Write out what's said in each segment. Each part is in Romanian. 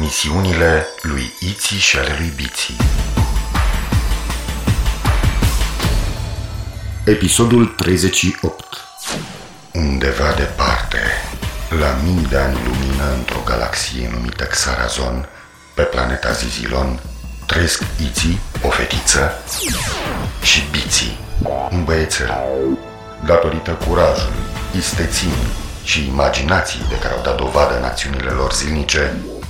Misiunile lui Iții și ale lui Biții Episodul 38 Undeva departe, la mii de ani lumină într-o galaxie numită Xarazon, pe planeta Zizilon, trăiesc Iții, o fetiță, și Biții, un băiețel. Datorită curajului, isteții și imaginației de care au dat dovadă în acțiunile lor zilnice,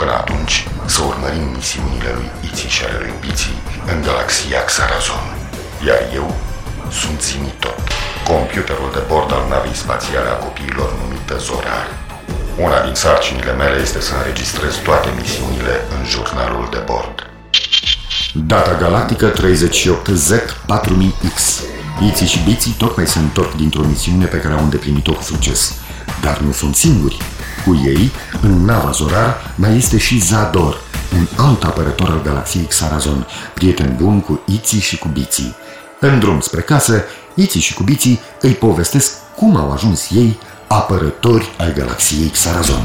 Până atunci, să urmărim misiunile lui Iții și ale lui Biții în galaxia Xarazon. Iar eu sunt Zimitot, computerul de bord al navei spațiale a copiilor numită Zorar. Una din sarcinile mele este să înregistrez toate misiunile în jurnalul de bord. Data galactică 38Z4000X Iții și Biții tocmai se întorc dintr-o misiune pe care au îndeplinit-o cu succes. Dar nu sunt singuri. Cu ei, în nava Zorar, mai este și Zador, un alt apărător al galaxiei Xarazon, prieten bun cu Iții și cu Biții. În drum spre casă, Iții și cu Biții îi povestesc cum au ajuns ei apărători ai galaxiei Xarazon.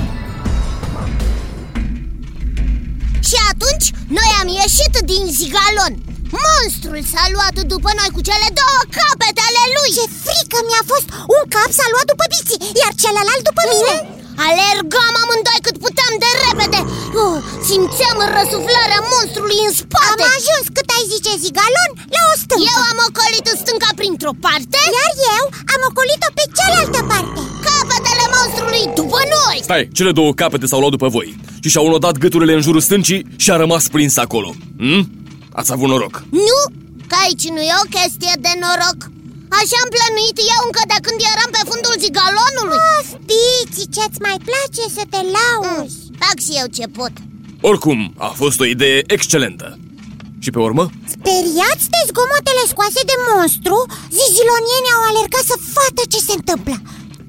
Și atunci noi am ieșit din zigalon Monstrul s-a luat după noi cu cele două capete ale lui Ce frică mi-a fost! Un cap s-a luat după biții, iar celălalt după mine Alergam amândoi cât puteam de repede. Uh, Simțeam răsuflarea monstrului în spate. Am ajuns cât ai zice zigalon la o stâncă. Eu am ocolit stânca printr-o parte. Iar eu am ocolit-o pe cealaltă parte. Capetele monstrului după noi. Stai, cele două capete s-au luat după voi. Și și-au unodat gâturile în jurul stâncii și a rămas prins acolo. Hmm? Ați avut noroc. Nu, că aici nu e o chestie de noroc Așa am plănuit eu încă de când eram pe fundul zigalonului. Of, Biții, ce-ți mai place să te lauzi? Mm, Fac și eu ce pot. Oricum, a fost o idee excelentă. Și pe urmă? Speriați de zgomotele scoase de monstru Zizilonienii au alergat să vadă ce se întâmplă.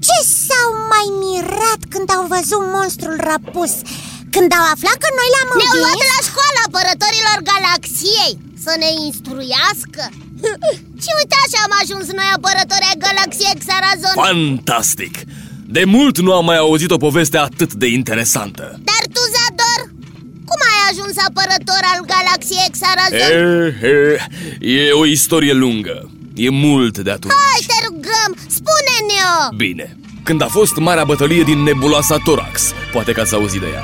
Ce s-au mai mirat când au văzut monstrul răpus? Când au aflat că noi l-am Ne-au învins? luat la școala apărătorilor galaxiei Să ne instruiască Și uite așa am ajuns noi apărători ai galaxiei Xarazon Fantastic! De mult nu am mai auzit o poveste atât de interesantă. Dar tu, Zador, cum ai ajuns apărător al galaxiei Xarazon? e, e, e o istorie lungă. E mult de atunci. Hai, te rugăm, spune-ne-o! Bine, când a fost marea bătălie din nebuloasa Torax Poate că ați auzit de ea.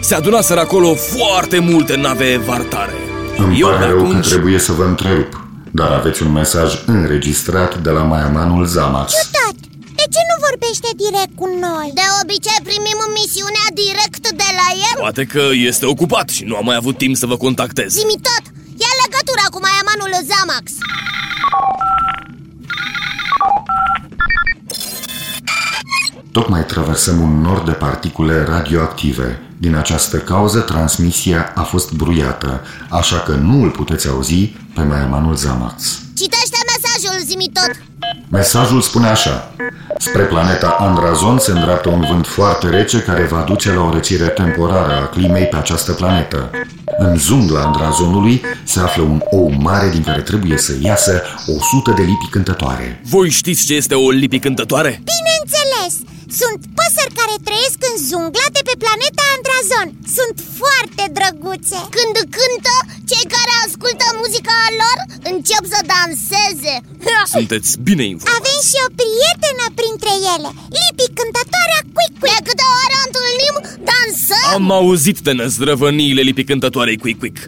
Se adunaseră acolo foarte multe nave vartare. Îmi Eu pare de rău că atunci... trebuie să vă întrerup, dar aveți un mesaj înregistrat de la maiamanul Zamax. Ciudat, de ce nu vorbește direct cu noi? De obicei primim misiunea direct de la el Poate că este ocupat și nu am mai avut timp să vă contactez Zimi tot, ia legătura cu maiamanul Zamax Tocmai traversăm un nor de particule radioactive. Din această cauză, transmisia a fost bruiată, așa că nu îl puteți auzi pe maiamanul Zamax. Citește mesajul, Zimi tot Mesajul spune așa. Spre planeta Andrazon se îndreaptă un vânt foarte rece care va duce la o răcire temporară a climei pe această planetă. În zungla Andrazonului se află un ou mare din care trebuie să iasă 100 de lipi cântătoare. Voi știți ce este o lipi cântătoare? Bineînțeles, sunt păsări care trăiesc în jungla de pe planeta Andrazon. Sunt foarte drăguțe. Când cântă, cei care ascultă muzica lor încep să danseze. Sunteți bine informați. Avem și o prietenă printre ele. Lipi cântătoarea Quick De câte ori o întâlnim, dansăm. Am auzit de năzdrăvăniile lipi cântătoarei Quick Quick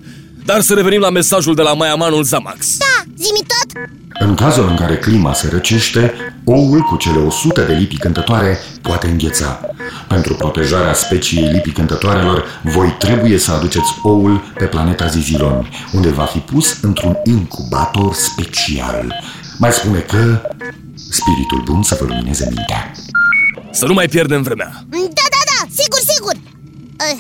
Dar să revenim la mesajul de la maiamanul Zamax. Da, Zimi tot. În cazul în care clima se răcește, oul cu cele 100 de lipi cântătoare poate îngheța. Pentru protejarea speciei lipi cântătoarelor, voi trebuie să aduceți oul pe planeta Zizilon, unde va fi pus într-un incubator special. Mai spune că spiritul bun să vă lumineze mintea. Să nu mai pierdem vremea Da, da, da, sigur, sigur eh,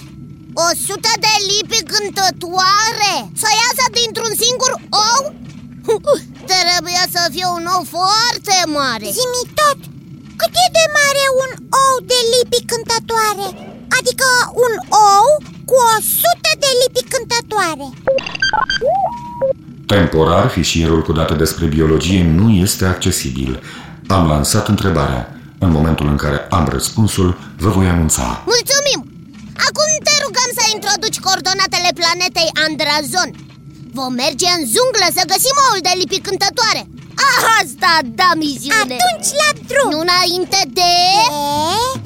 O sută de lipi cântătoare? Să iasă dintr-un singur ou? Trebuie să fie un ou foarte mare Zimi tot, cât e de mare un ou de lipi cântătoare? Adică un ou cu o sută de lipi cântătoare Temporar, fișierul cu date despre biologie nu este accesibil. Am lansat întrebarea. În momentul în care am răspunsul, vă voi anunța. Mulțumim! Acum te rugăm să introduci coordonatele planetei Andrazon Vom merge în junglă să găsim oul de lipi cântătoare. Asta da misiune Atunci la drum. Nu înainte de... E?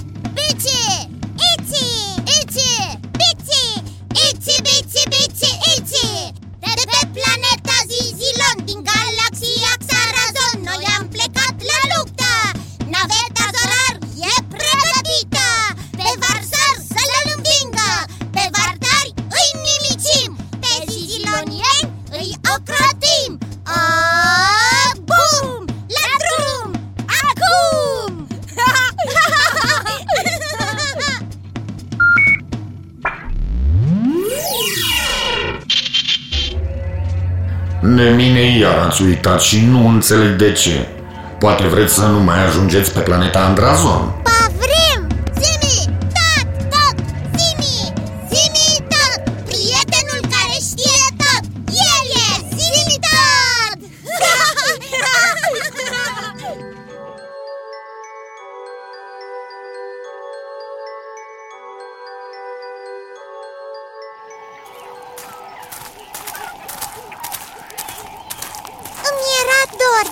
Iar ați uitat și nu înțeleg de ce. Poate vreți să nu mai ajungeți pe planeta Andrazon.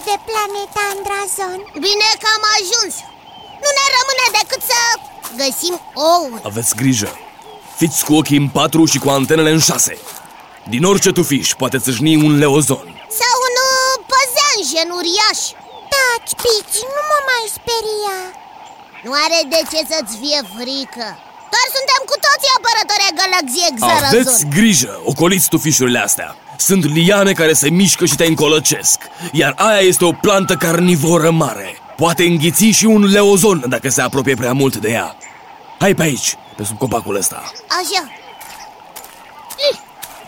De planeta Andrazon Bine că am ajuns Nu ne rămâne decât să găsim oul Aveți grijă! Fiți cu ochii în patru și cu antenele în șase. Din orice tufiș poate țâșni un leozon. Sau un uh, păzeanjen uriaș Taci, Pici, nu mă mai speria Nu are de ce să-ți fie frică Doar suntem cu toții apărători ai galaxiei Xarazon Aveți grijă, ocoliți tufișurile astea. Sunt liane care se mișcă și te încolăcesc, iar aia este o plantă carnivoră mare. Poate înghiți și un leozon dacă se apropie prea mult de ea. Hai pe aici, pe sub copacul ăsta. Așa Ih,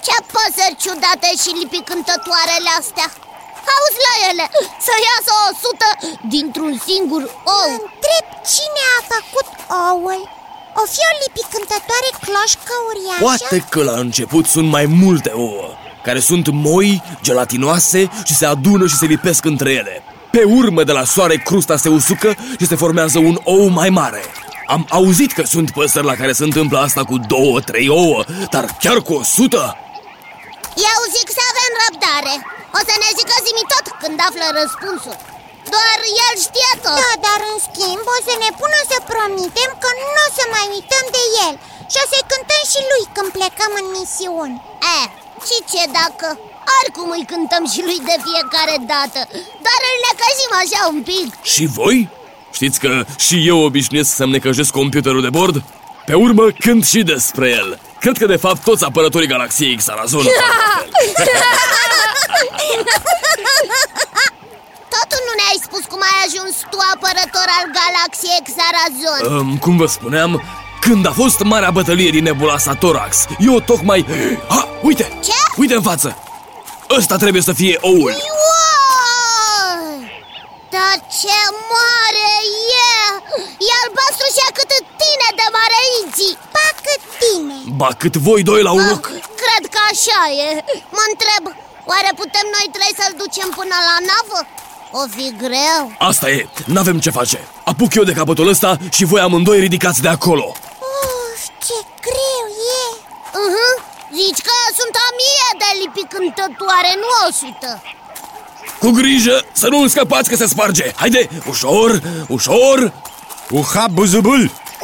Ce păsări ciudate și lipicântătoarele astea Auzi la ele, să iasă o sută dintr-un singur ou Întreb cine a făcut oul O fi o lipicântătoare cloșcă uriașă? Poate că la început sunt mai multe ouă, care sunt moi, gelatinoase și se adună și se lipesc între ele. Pe urmă de la soare crusta se usucă și se formează un ou mai mare. Am auzit că sunt păsări la care se întâmplă asta cu două, trei ouă, dar chiar cu o sută? Eu zic să avem răbdare O să ne zică zimi tot când află răspunsul Doar el știe tot Da, dar în schimb o să ne pună să promitem că nu o să mai uităm de el Și o să-i cântăm și lui când plecăm în misiuni E, și ce dacă? Oricum îi cântăm și lui de fiecare dată Dar îl necăjim așa un pic Și voi? Știți că și eu obișnuiesc să-mi necăjesc computerul de bord? Pe urmă cânt și despre el Cred că de fapt toți apărătorii galaxiei Xarazon Totul nu ne-ai spus cum ai ajuns tu apărător al galaxiei Xarazon um, Cum vă spuneam, când a fost marea bătălie din nebuloasa Torax Eu tocmai... Ha, uite! Ce? Uite în față! Ăsta trebuie să fie oul Wow! Dar ce mare e! E albastru și a cât tine de mare Inci Pa cât tine Ba cât voi doi la un loc Ah, Cred că așa e Mă întreb, oare putem noi trei să-l ducem până la navă? O fi greu. Asta e, n-avem ce face. Apuc eu de capătul ăsta și voi amândoi ridicați de acolo. Uf, ce greu e. Uh-huh. Zici că sunt o mie de lipi cântătoare, nu o sută. Cu grijă să nu scăpați că se sparge. Haide, ușor, ușor. Uha buzubul!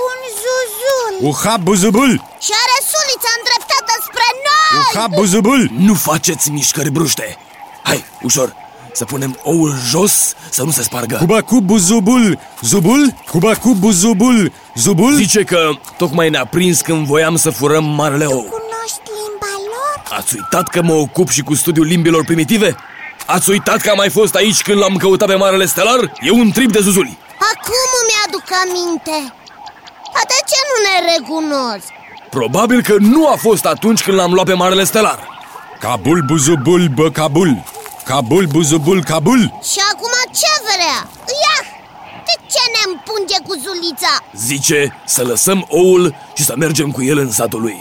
Un zuzul Uha buzubul! Și are sulița îndreptată spre noi. Uha buzubul! Nu faceți mișcări bruște. Hai, ușor, să punem oul jos să nu se spargă Cubacu buzubul! Zubul? Cubacu buzubul! Zubul? Zice că tocmai ne-a prins când voiam să furăm marele ou Cunoști limba lor? Ați uitat că mă ocup și cu studiul limbilor primitive? Ați uitat că am mai fost aici când l-am căutat pe Marele Stelar? E un trip de zuzuli Acum îmi aduc aminte Dar de ce nu ne recunosc? Probabil că nu a fost atunci când l-am luat pe Marele Stelar Cabul buzubul bă Cabul Cabul buzubul Cabul Și acum ce vrea? Ia! De ce ne împunge cu zulița? Zice să lăsăm oul și să mergem cu el în satul lui.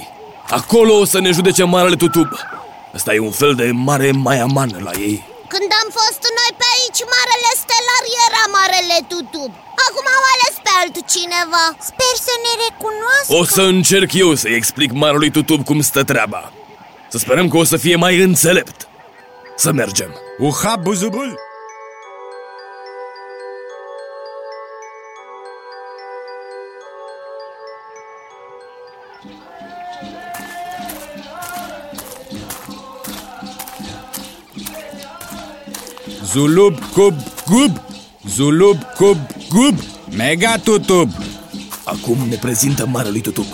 Acolo o să ne judece Marele Tutub. Ăsta e un fel de mare maiaman la ei. Când am fost noi pe aici, Marele Stelar era Marele Tutub. Acum au ales pe altcineva. Sper să ne recunoască. O să încerc eu să-i explic Marelui Tutub cum stă treaba. Să sperăm că o să fie mai înțelept Să mergem. Uha buzubul! Zulub cub cub Zulub cub cub Mega tutub! Acum ne prezintă Marelui Tutub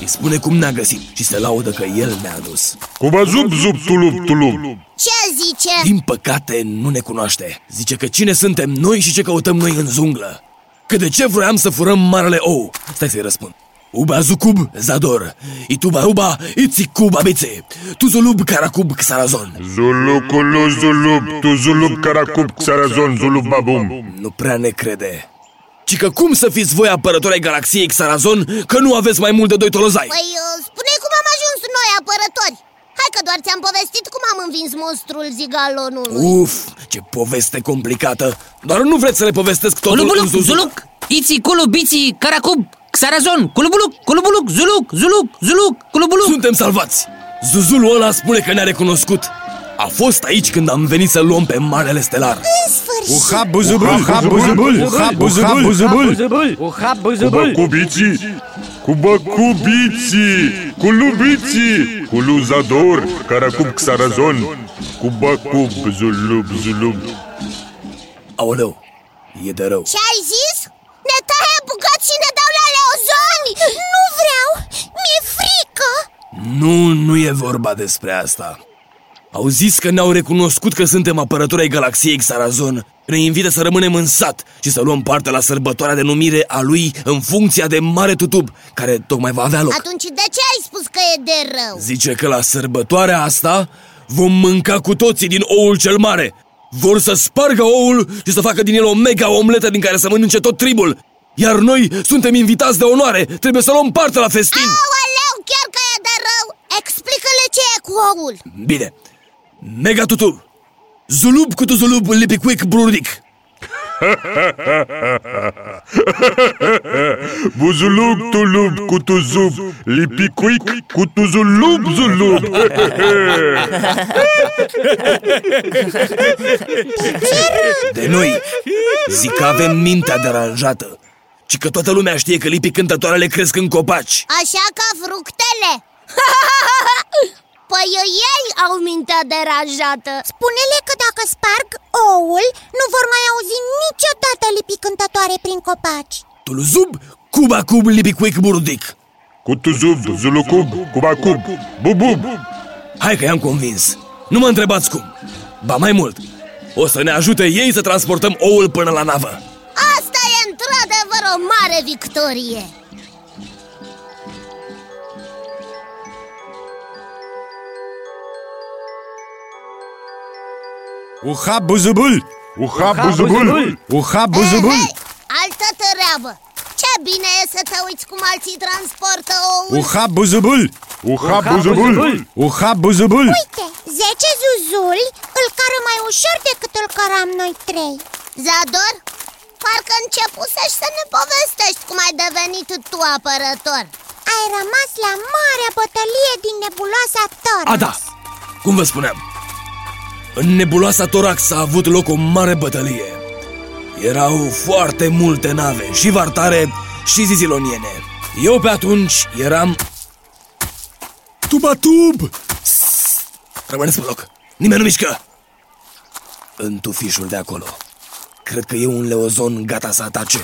Îi spune cum ne-a găsit și se laudă că el ne-a adus Cuba zub zub tulub tulub. Ce zice? Din păcate nu ne cunoaște. Zice că cine suntem noi și ce căutăm noi în junglă Că de ce vroiam să furăm marele ou? Stai să-i răspund. Uba zucub zador. Ituba uba itzicub abițe Tu zulub caracub xarazon. Zulu culu zulub. Tu zulub caracub xarazon zulub babum. Nu prea ne crede Ci că cum să fiți voi apărători ai galaxiei Xarazon Că nu aveți mai mult de doi tolozai. Păi, uh, spune cum am ajuns noi apărători. Hai că doar ți-am povestit cum am învins monstrul zigalonului. Uf, ce poveste complicată. Doar nu vreți să le povestesc totul în Culubuluc, zuzuc Zuluc, Iți, Culu, Biți, Caracub, Xarazon, Culubuluc, Culubuluc, Zuluc, Zuluc, Zuluc, Culubuluc. Suntem salvați. Zuzulul ăla spune că ne-a recunoscut A fost aici când am venit să luăm pe Marele Stelar. În sfârșit. Uha buzubul Uha buzubul Uha buzubul buzubul. Cuba cubiții Cuba cubiții Culubiții Culuzador Caracub xarazon Cuba cub zulub zulub. Aoleu, e de rău. Ce ai zis? Ne taie bucăți și ne dau la leozoni Nu vreau, mi-e frică. Nu, nu e vorba despre asta Au zis că ne-au recunoscut că suntem apărători ai galaxiei Xarazon? Ne invită să rămânem în sat și să luăm parte la sărbătoarea de numire a lui în funcția de Mare Tutub, care tocmai va avea loc. Atunci de ce ai spus că e de rău? Zice că la sărbătoarea asta vom mânca cu toții din oul cel mare. Vor să spargă oul și să facă din el o mega omletă din care să mănânce tot tribul. Iar noi suntem invitați de onoare, trebuie să luăm parte la festin. Aoleu, chiar că e de rău. Explică-le ce e cu oul. Bine, mega tutub Zulub cu tu zulub lipicuic brudic Buzulub tulub cu tu zub Lipicuic cu tu zulub zulub. De noi Zic că avem mintea deranjată Ci că toată lumea știe că lipii cântătoarele cresc în copaci. Așa ca fructele Păi ei au mintea deranjată Spune-le că dacă sparg oul Nu vor mai auzi niciodată lipi cântătoare prin copaci. Tuluzub, cuba cub lipicuic brudic Cu tu zub Zulucub Cuba cub Bubub Hai că i-am convins. Nu mă întrebați cum. Ba mai mult O să ne ajute ei să transportăm oul până la navă. Asta e într-adevăr o mare victorie Uha buzubul! Uha buzubul! Uha buzubul! Hei, altă treabă! Ce bine e să te uiți cum alții transportă oul! Uha buzubul! Uha buzubul! Uha buzubul! Uite, 10 zuzuli îl cară mai ușor decât îl căram noi trei. Zador, parcă începusești să ne povestești cum ai devenit tu apărător. Ai rămas la marea bătălie din nebuloasa Torax A, da, cum vă spuneam În nebuloasa Torax a avut loc o mare bătălie. Erau foarte multe nave, și vartare, și ziziloniene. Eu pe atunci eram... Tubatub! Sss, Rămâneți pe loc, nimeni nu mișcă! În tufișul de acolo. Cred că e un leozon gata să atace.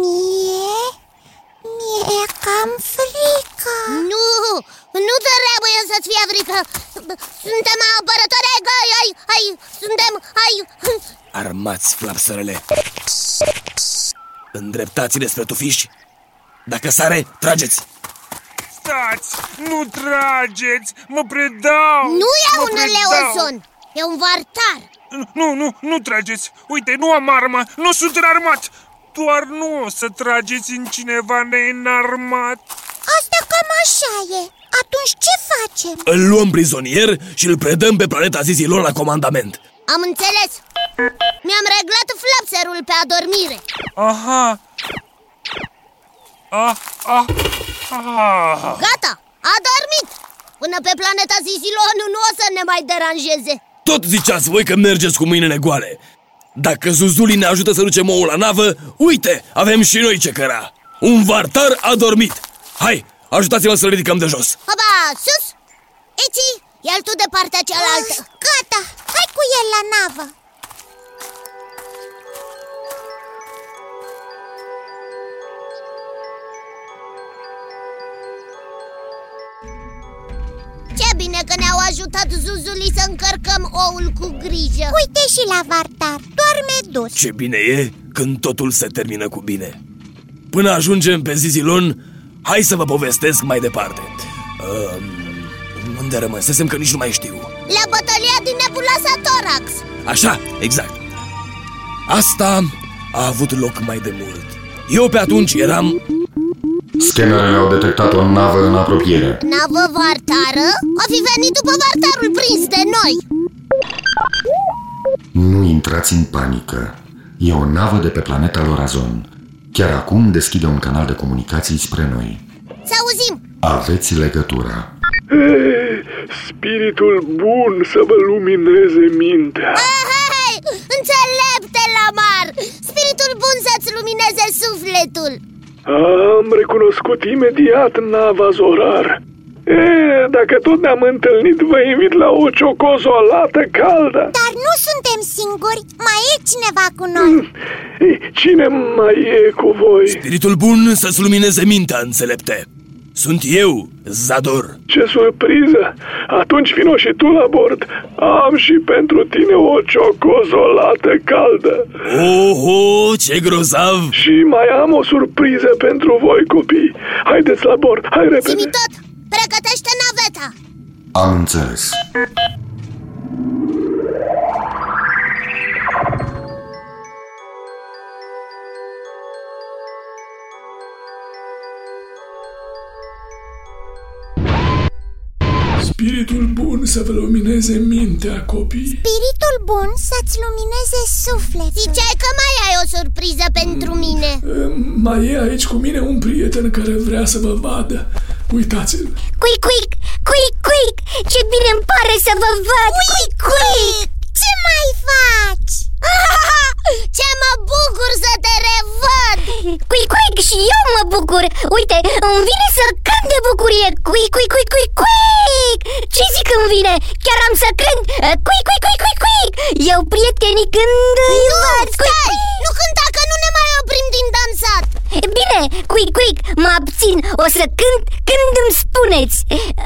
Mie? Mie e cam frică Nu, nu trebuie să-ți fie frică Suntem apărători ai, ai, ai, ai Suntem, ai Armați flapsărele Îndreptați-le spre tufiș Dacă sare, trageți lăsați! Nu trageți! Mă predau! Nu e Mă un predau! leozon, e un vartar Nu, nu, nu trageți! Uite, nu am armă! Nu sunt înarmat! Doar nu o să trageți în cineva neînarmat! Asta cam așa e Atunci ce facem? Îl luăm prizonier și îl predăm pe planeta Zizilon la comandament. Am înțeles. Mi-am reglat flapserul pe adormire. Aha! Ah, ah, ah. Gata, a dormit. Până pe planeta Zizilon nu o să ne mai deranjeze. Tot ziceați voi că mergeți cu mâinile goale. Dacă Zuzuli ne ajută să ducem omul la navă Uite, avem și noi ce căra. Un vartar a dormit. Hai, ajutați-mă să-l ridicăm de jos. Hoba, sus! Eti, ia tu de partea cealaltă. Gata, hai cu el la navă. Ce bine că ne-au ajutat Zuzuli să încărcăm oul cu grijă. Uite și la vartar, doarme dus. Ce bine e când totul se termină cu bine. Până ajungem pe Zizilon Hai să vă povestesc mai departe um, Unde rămăsesem că nici nu mai știu La bătălia din nebuloasa Torax Așa, exact Asta a avut loc mai de mult Eu pe atunci eram Scanerele au detectat o navă în apropiere. Navă vartară? O fi venit după vartarul prins de noi Nu intrați în panică. E o navă de pe planeta Lorazon. Chiar acum deschide un canal de comunicații spre noi. Să auzim! Aveți legătura. Spiritul bun să vă lumineze mintea. Hei, înțelepte la mar! Spiritul bun să-ți lumineze sufletul! Am recunoscut imediat nava Zorar. E, dacă tot ne-am întâlnit, vă invit la o ciocozolată caldă. Dar nu suntem singuri, mai e cineva cu noi. Ei, Cine mai e cu voi? Spiritul bun să-ți lumineze mintea, înțelepte. Sunt eu, Zador. Ce surpriză! Atunci vino și tu la bord. Am și pentru tine o ciocozolată caldă. Oho, ce grozav! Și mai am o surpriză pentru voi, copii. Haideți la bord, hai repede. Ține tot, pregătește naveta. Am înțeles. Bun să vă lumineze mintea, copii Spiritul bun să-ți lumineze sufletul. Ziceai că mai ai o surpriză pentru mine. Mai e aici cu mine un prieten care vrea să vă vadă. Uitați-l. Cuic, cuic, cuic, cuic. Ce bine îmi pare să vă văd. Cuic, cuic. Ce mai faci? Ce mă bucur să te revăd! Cuic, cuic și eu mă bucur. Uite, îmi vine să cânt de bucurie. Cuic, cuic, cuic, cuic, cuic! Ce zic îmi vine? Chiar am să cânt. Cuic, cuic, cuic, cuic, cuic! Eu prietenii când îi Nu, văd Cuic, stai, nu cânta că nu ne mai oprim din dansat. Bine, cuic, cuic, mă abțin. O să cânt când îmi spuneți.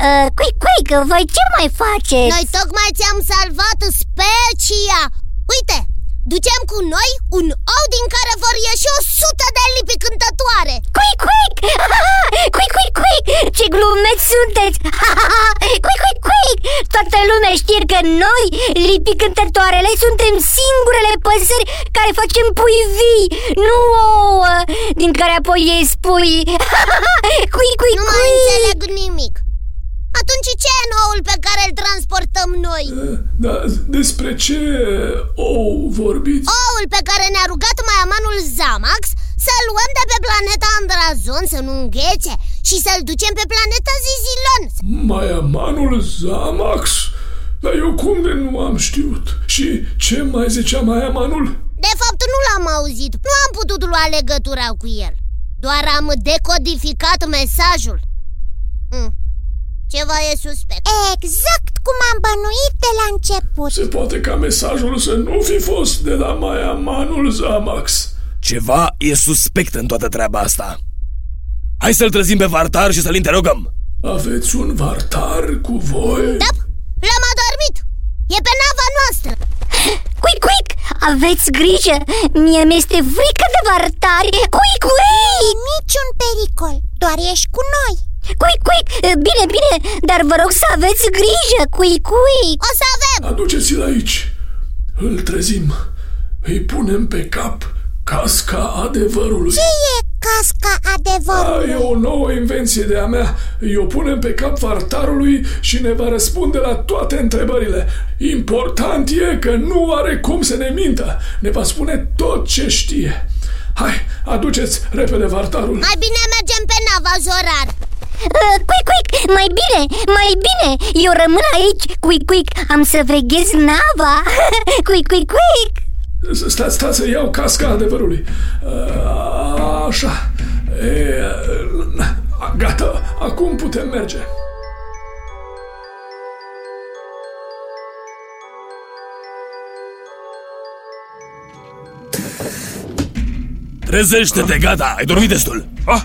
Uh, Cuic, cuic, voi ce mai faceți? Noi tocmai ți-am salvat specia. Uite, ducem cu noi un ou din care vor ieși o sută de lipi cântătoare Cuic, cuic! Cuic, cuic, cuic! Ce glumeți sunteți! Cuic, cuic, cuic! Toată lumea știe că noi, lipi cântătoarele, suntem singurele păsări care facem pui vii, nu ouă, din care apoi ies pui. Cuic, cuic, Nu mai cuic! înțeleg nimic Atunci ce e noul pe care îl transportăm noi? Da, despre ce ou vorbiți? Oul pe care ne-a rugat maiamanul Zamax să luăm de pe planeta Andrazon să nu înghețe și să-l ducem pe planeta Zizilon Maiamanul Zamax? Dar eu cum de nu am știut? Și ce mai zicea Maiamanul? De fapt nu l-am auzit, nu am putut lua legătura cu el Doar am decodificat mesajul mm. Ceva e suspect Exact cum am bănuit de la început Se poate ca mesajul să nu fi fost de la Maiamanul Zamax Ceva e suspect în toată treaba asta Hai să-l trezim pe Vartar și să-l interogăm Aveți un vartar cu voi? Da, l-am adormit E pe nava noastră Cuic, cuic! Aveți grijă! Mie mi-este frică de vartari! Cuic, cuic! Niciun pericol, doar ești cu noi Cuic, cuic, bine, bine, dar vă rog să aveți grijă, cuic, cuic O să avem! Aduceți-l aici Îl trezim Îi punem pe cap casca adevărului Ce e casca A, adevărului? e o nouă invenție de a mea. I-o punem pe cap vartarului și ne va răspunde la toate întrebările. Important e că nu are cum să ne mintă. Ne va spune tot ce știe. Hai, aduceți repede vartarul. Mai bine mergem pe nava Zorar Uh, Cuic, cuic, mai bine, mai bine Eu rămân aici, cuic, cuic Am să veghez nava Cuic, cuic, cuic Stați, stați să iau casca adevărului. A, Așa. E, gata, acum putem merge. Trezește-te, gata, ai dormit destul Ah,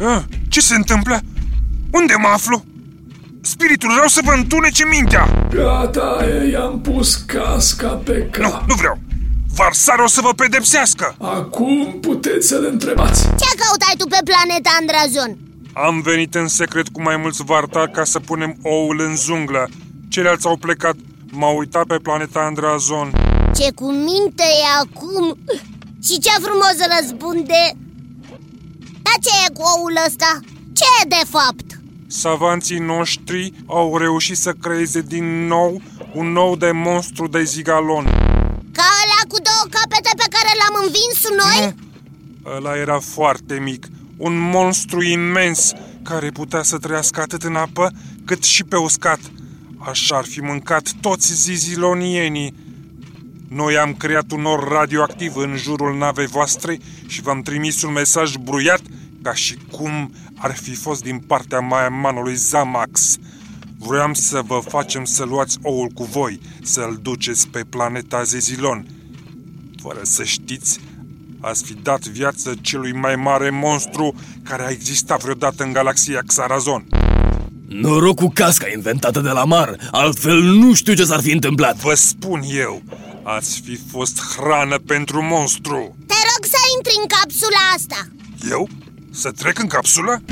ah, ce se întâmplă? Unde mă aflu? Spiritul rău să vă întunece mintea Gata, e, i-am pus casca pe Nu, cap. nu vreau Varsar o să vă pedepsească Acum puteți să le întrebați. Ce căutai tu pe planeta Andrazon? Am venit în secret cu mai mulți vartari ca să punem oul în junglă Ceilalți au plecat M-au uitat pe planeta Andrazon Ce cu minte e acum Și ce frumos răspunde Dar ce e cu oul ăsta? Ce e de fapt? Savanții noștri au reușit să creeze din nou un nou de monstru de zigalon Ca ăla cu două capete pe care l-am învins noi? Ăla era foarte mic, un monstru imens care putea să trăiască atât în apă cât și pe uscat. Așa ar fi mâncat toți zizilonienii. Noi am creat un nor radioactiv în jurul navei voastre și v-am trimis un mesaj bruiat ca și cum ar fi fost din partea maiamanului Zamax. Vroiam să vă facem să luați oul cu voi, să-l duceți pe planeta Zezilon. Fără să știți, ați fi dat viață celui mai mare monstru care a existat vreodată în galaxia Xarazon. Noroc cu casca inventată de la mar Altfel nu știu ce s-ar fi întâmplat Vă spun eu, ați fi fost hrană pentru monstru. Te rog să intri în capsula asta Eu? Să trec în capsulă?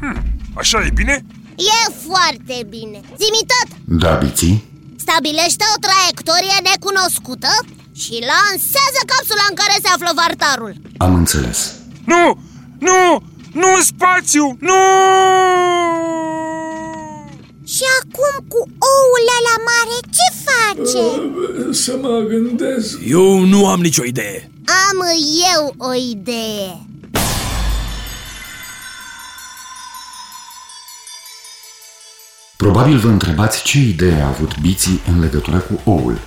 Hm, așa e bine? E foarte bine Zimi tot Da, biții? Stabilește o traiectorie necunoscută Și lansează capsula în care se află vartarul Am înțeles. Nu! Nu! Nu în spațiu! Nu! Și acum cu oul la mare ce face? Să mă gândesc. Eu nu am nicio idee Am eu o idee Probabil vă întrebați ce idee a avut biții în legătură cu oul.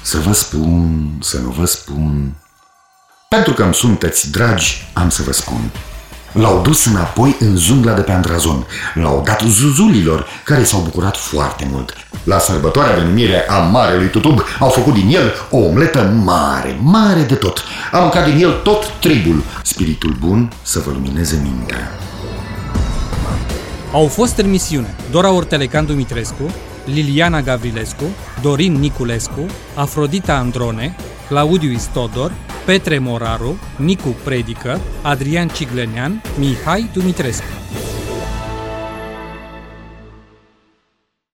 Să vă spun, să nu vă spun... Pentru că îmi sunteți dragi, am să vă spun. L-au dus înapoi în jungla de pe Andrazon. L-au dat zuzulilor, care s-au bucurat foarte mult. La sărbătoarea de numire a Marelui Tutub au făcut din el o omletă mare, mare de tot. A mâncat din el tot tribul. Spiritul bun să vă lumineze mintea. Au fost în misiune Dora Ortelecan Dumitrescu, Liliana Gavrilescu, Dorin Niculescu, Afrodita Androne, Claudiu Istodor, Petre Moraru, Nicu Predică, Adrian Ciglenean, Mihai Dumitrescu.